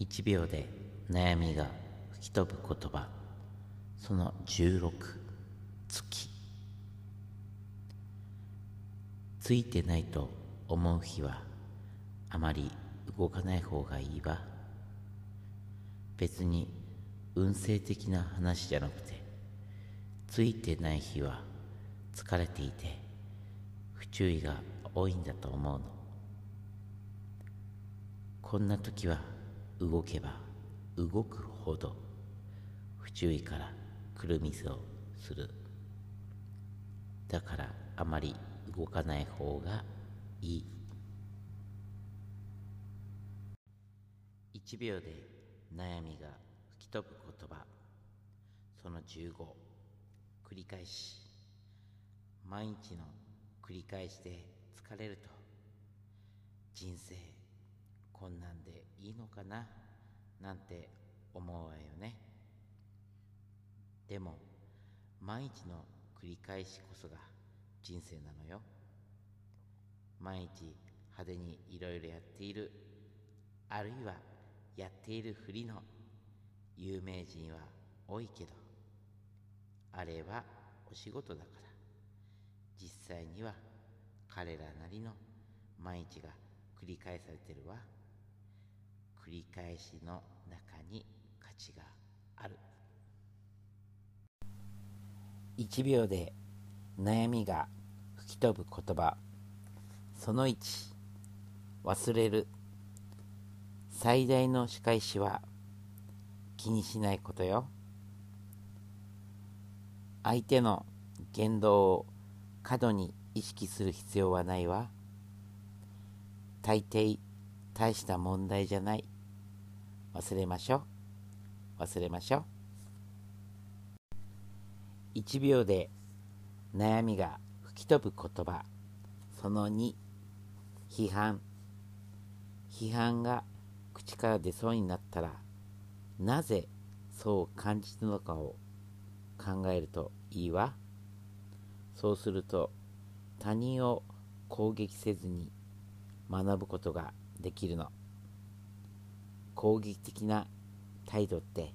1秒で悩みが吹き飛ぶ言葉。その16月。ついてないと思う日はあまり動かない方がいいわ。別に運勢的な話じゃなくてついてない日は疲れていて不注意が多いんだと思うの。こんな時は動けば動くほど不注意からくるみずをする。だからあまり動かない方がいい。1秒で悩みが吹き飛ぶ言葉。その15繰り返し。毎日の繰り返しで疲れると。人生こんなんでいいのかな？なんて思うわよね。でも毎日の繰り返しこそが人生なのよ。毎日派手にいろいろやっているあるいはやっているふりの有名人は多いけどあれはお仕事だから。実際には彼らなりの毎日が繰り返されてるわ。繰り返しの中に価値がある。1秒で悩みが吹き飛ぶ言葉。その1忘れる。最大の仕返しは気にしないことよ。相手の言動を過度に意識する必要はないわ。大抵大した問題じゃない。忘れましょう。忘れましょう。1秒で悩みが吹き飛ぶ言葉。その2批判。批判が口から出そうになったらなぜそう感じたのかを考えるといいわ。そうすると他人を攻撃せずに学ぶことができるの。攻撃的な態度って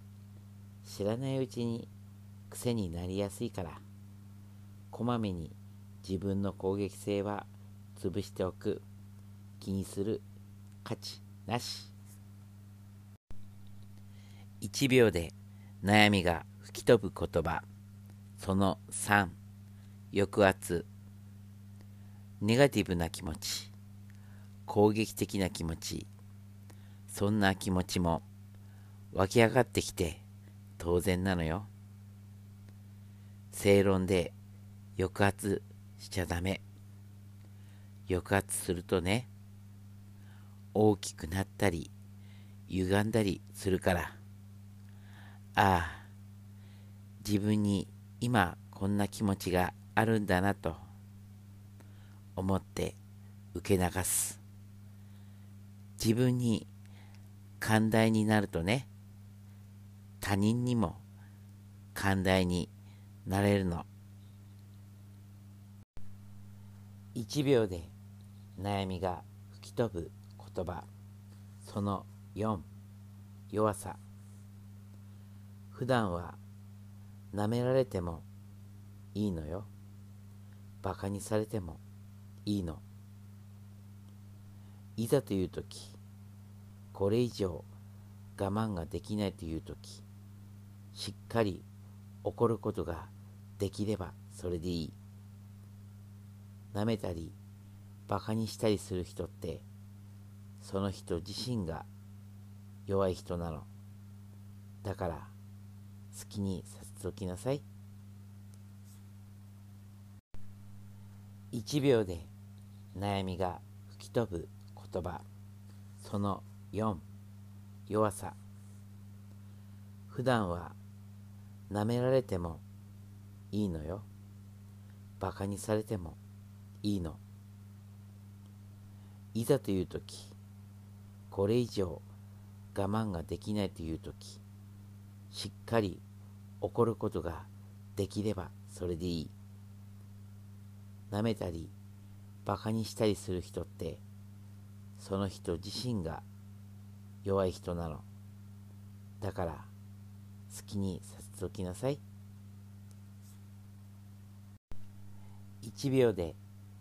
知らないうちに癖になりやすいから。こまめに自分の攻撃性は潰しておく。気にする価値なし。1秒で悩みが吹き飛ぶ言葉。その3抑圧。ネガティブな気持ち。攻撃的な気持ち。そんな気持ちも湧き上がってきて当然なのよ。正論で抑圧しちゃダメ。抑圧するとね大きくなったり歪んだりするから。ああ自分に今こんな気持ちがあるんだなと思って受け流す。自分に寛大になるとね他人にも寛大になれるの。1秒で悩みが吹き飛ぶ言葉。その4弱さ。普段は舐められてもいいのよ。バカにされてもいいの。いざという時これ以上我慢ができないという時しっかり怒ることができればそれでいい。舐めたりバカにしたりする人ってその人自身が弱い人なの。だから好きにさせておきなさい。1秒で悩みが吹き飛ぶ。言葉。その4弱さ。普段は舐められてもいいのよ。バカにされてもいいの。いざという時これ以上我慢ができないという時しっかり怒ることができればそれでいい。舐めたりバカにしたりする人ってその人自身が弱い人なの。だから好きにさせておきなさい。1秒で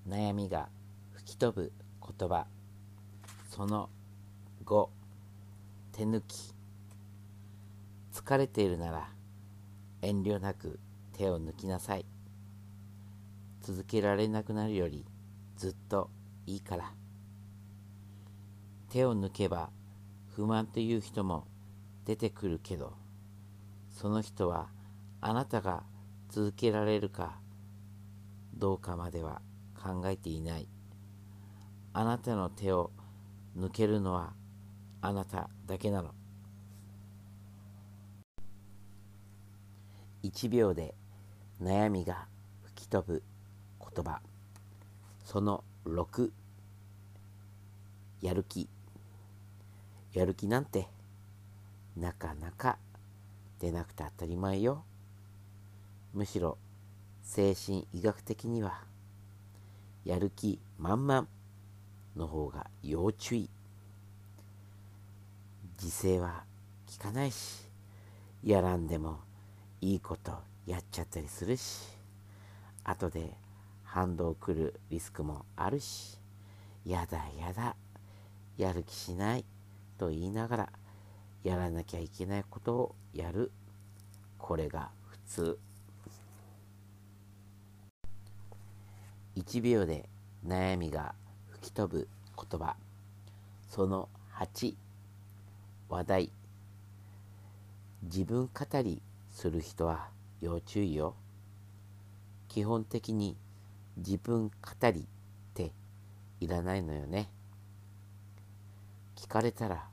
悩みが吹き飛ぶ言葉。その5手抜き。疲れているなら遠慮なく手を抜きなさい。続けられなくなるよりずっといいから。手を抜けば不満という人も出てくるけどその人はあなたが続けられるかどうかまでは考えていない。あなたの手を抜けるのはあなただけなの。1秒で悩みが吹き飛ぶ言葉。その6やる気。やる気なんてなかなか出なくて当たり前よ。むしろ精神医学的にはやる気満々の方が要注意。自制は効かないしやらんでもいいことやっちゃったりするし後で反動来るリスクもあるしやだやだやる気しない。と言いながらやらなきゃいけないことをやる。これが普通。1秒で悩みが吹き飛ぶ言葉。その8話題。自分語りする人は要注意よ。基本的に自分語りっていらないのよね。聞かれたら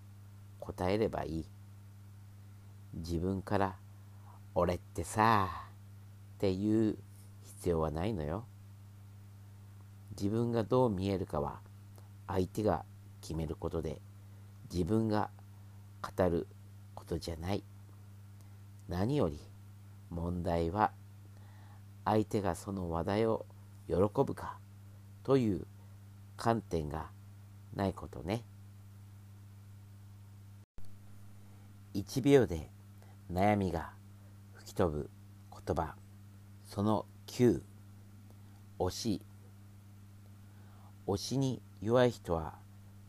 答えればいい。自分から「俺ってさ」って言う必要はないのよ。自分がどう見えるかは相手が決めることで自分が語ることじゃない。何より問題は相手がその話題を喜ぶかという観点がないことね。1秒で悩みが吹き飛ぶ言葉。その9推し。推しに弱い人は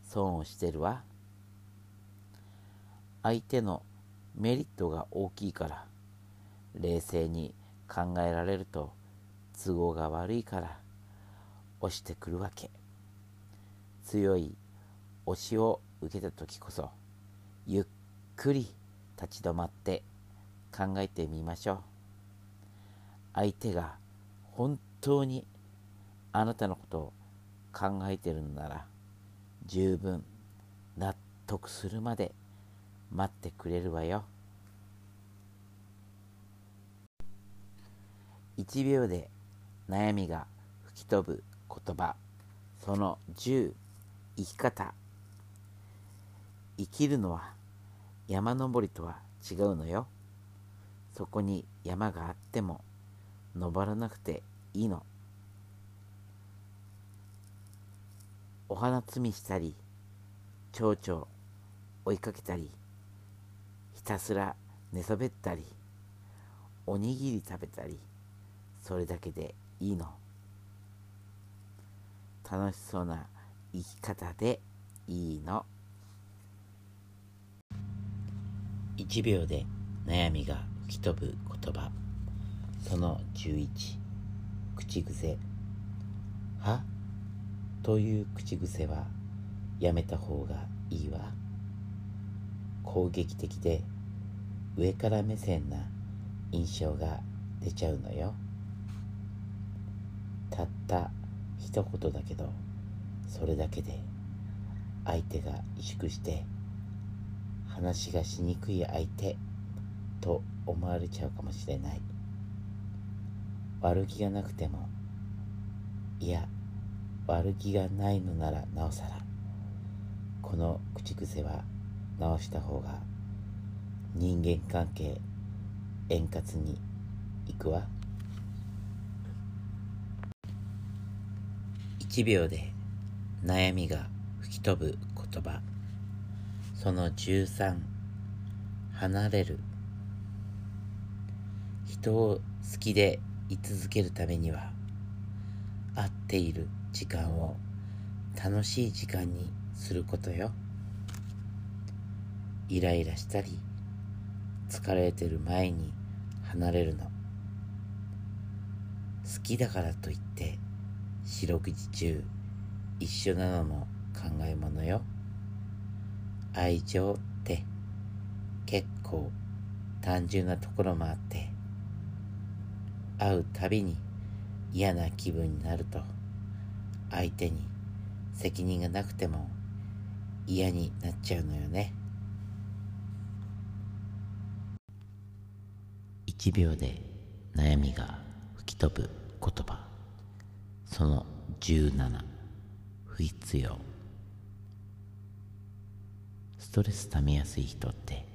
損をしてるわ。相手のメリットが大きいから。冷静に考えられると都合が悪いから。押してくるわけ。強い押しを受けた時こそゆっくり立ち止まって考えてみましょう。相手が本当にあなたのことを考えてるのなら十分納得するまで待ってくれるわよ。1秒で悩みが吹き飛ぶ言葉その10生き方。生きるのは山登りとは違うのよ。そこに山があっても登らなくていいの。お花摘みしたり蝶々追いかけたりひたすら寝そべったりおにぎり食べたりそれだけでいいの。楽しそうな生き方でいいの。1秒で悩みが吹き飛ぶ言葉。その11口癖。は？という口癖はやめた方がいいわ。攻撃的で上から目線な印象が出ちゃうのよ。たった一言だけどそれだけで相手が萎縮して話がしにくい相手と思われちゃうかもしれない悪気がなくてもいや悪気がないのならなおさらこの口癖は直した方が人間関係円滑にいくわ。1秒で悩みが吹き飛ぶ言葉その13離れる。人を好きで居続けるためには会っている時間を楽しい時間にすることよ。イライラしたり疲れてる前に離れるの。好きだからといって四六時中一緒なのも考えものよ。愛情って結構単純なところもあって会うたびに嫌な気分になると相手に責任がなくても嫌になっちゃうのよね。1秒で悩みが吹き飛ぶ言葉。その17不必要。ストレスためやすい人って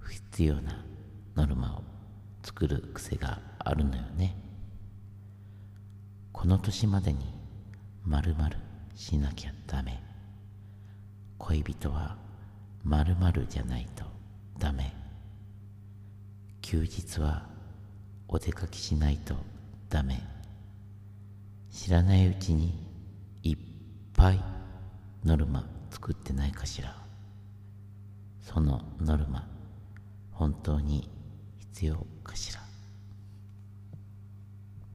不必要なノルマを作る癖があるのよね。この年までにまるまるしなきゃダメ。恋人はまるじゃないとダメ。休日はお出かけしないとダメ。知らないうちにいっぱいノルマ作ってないかしら。そのノルマ本当に必要かしら。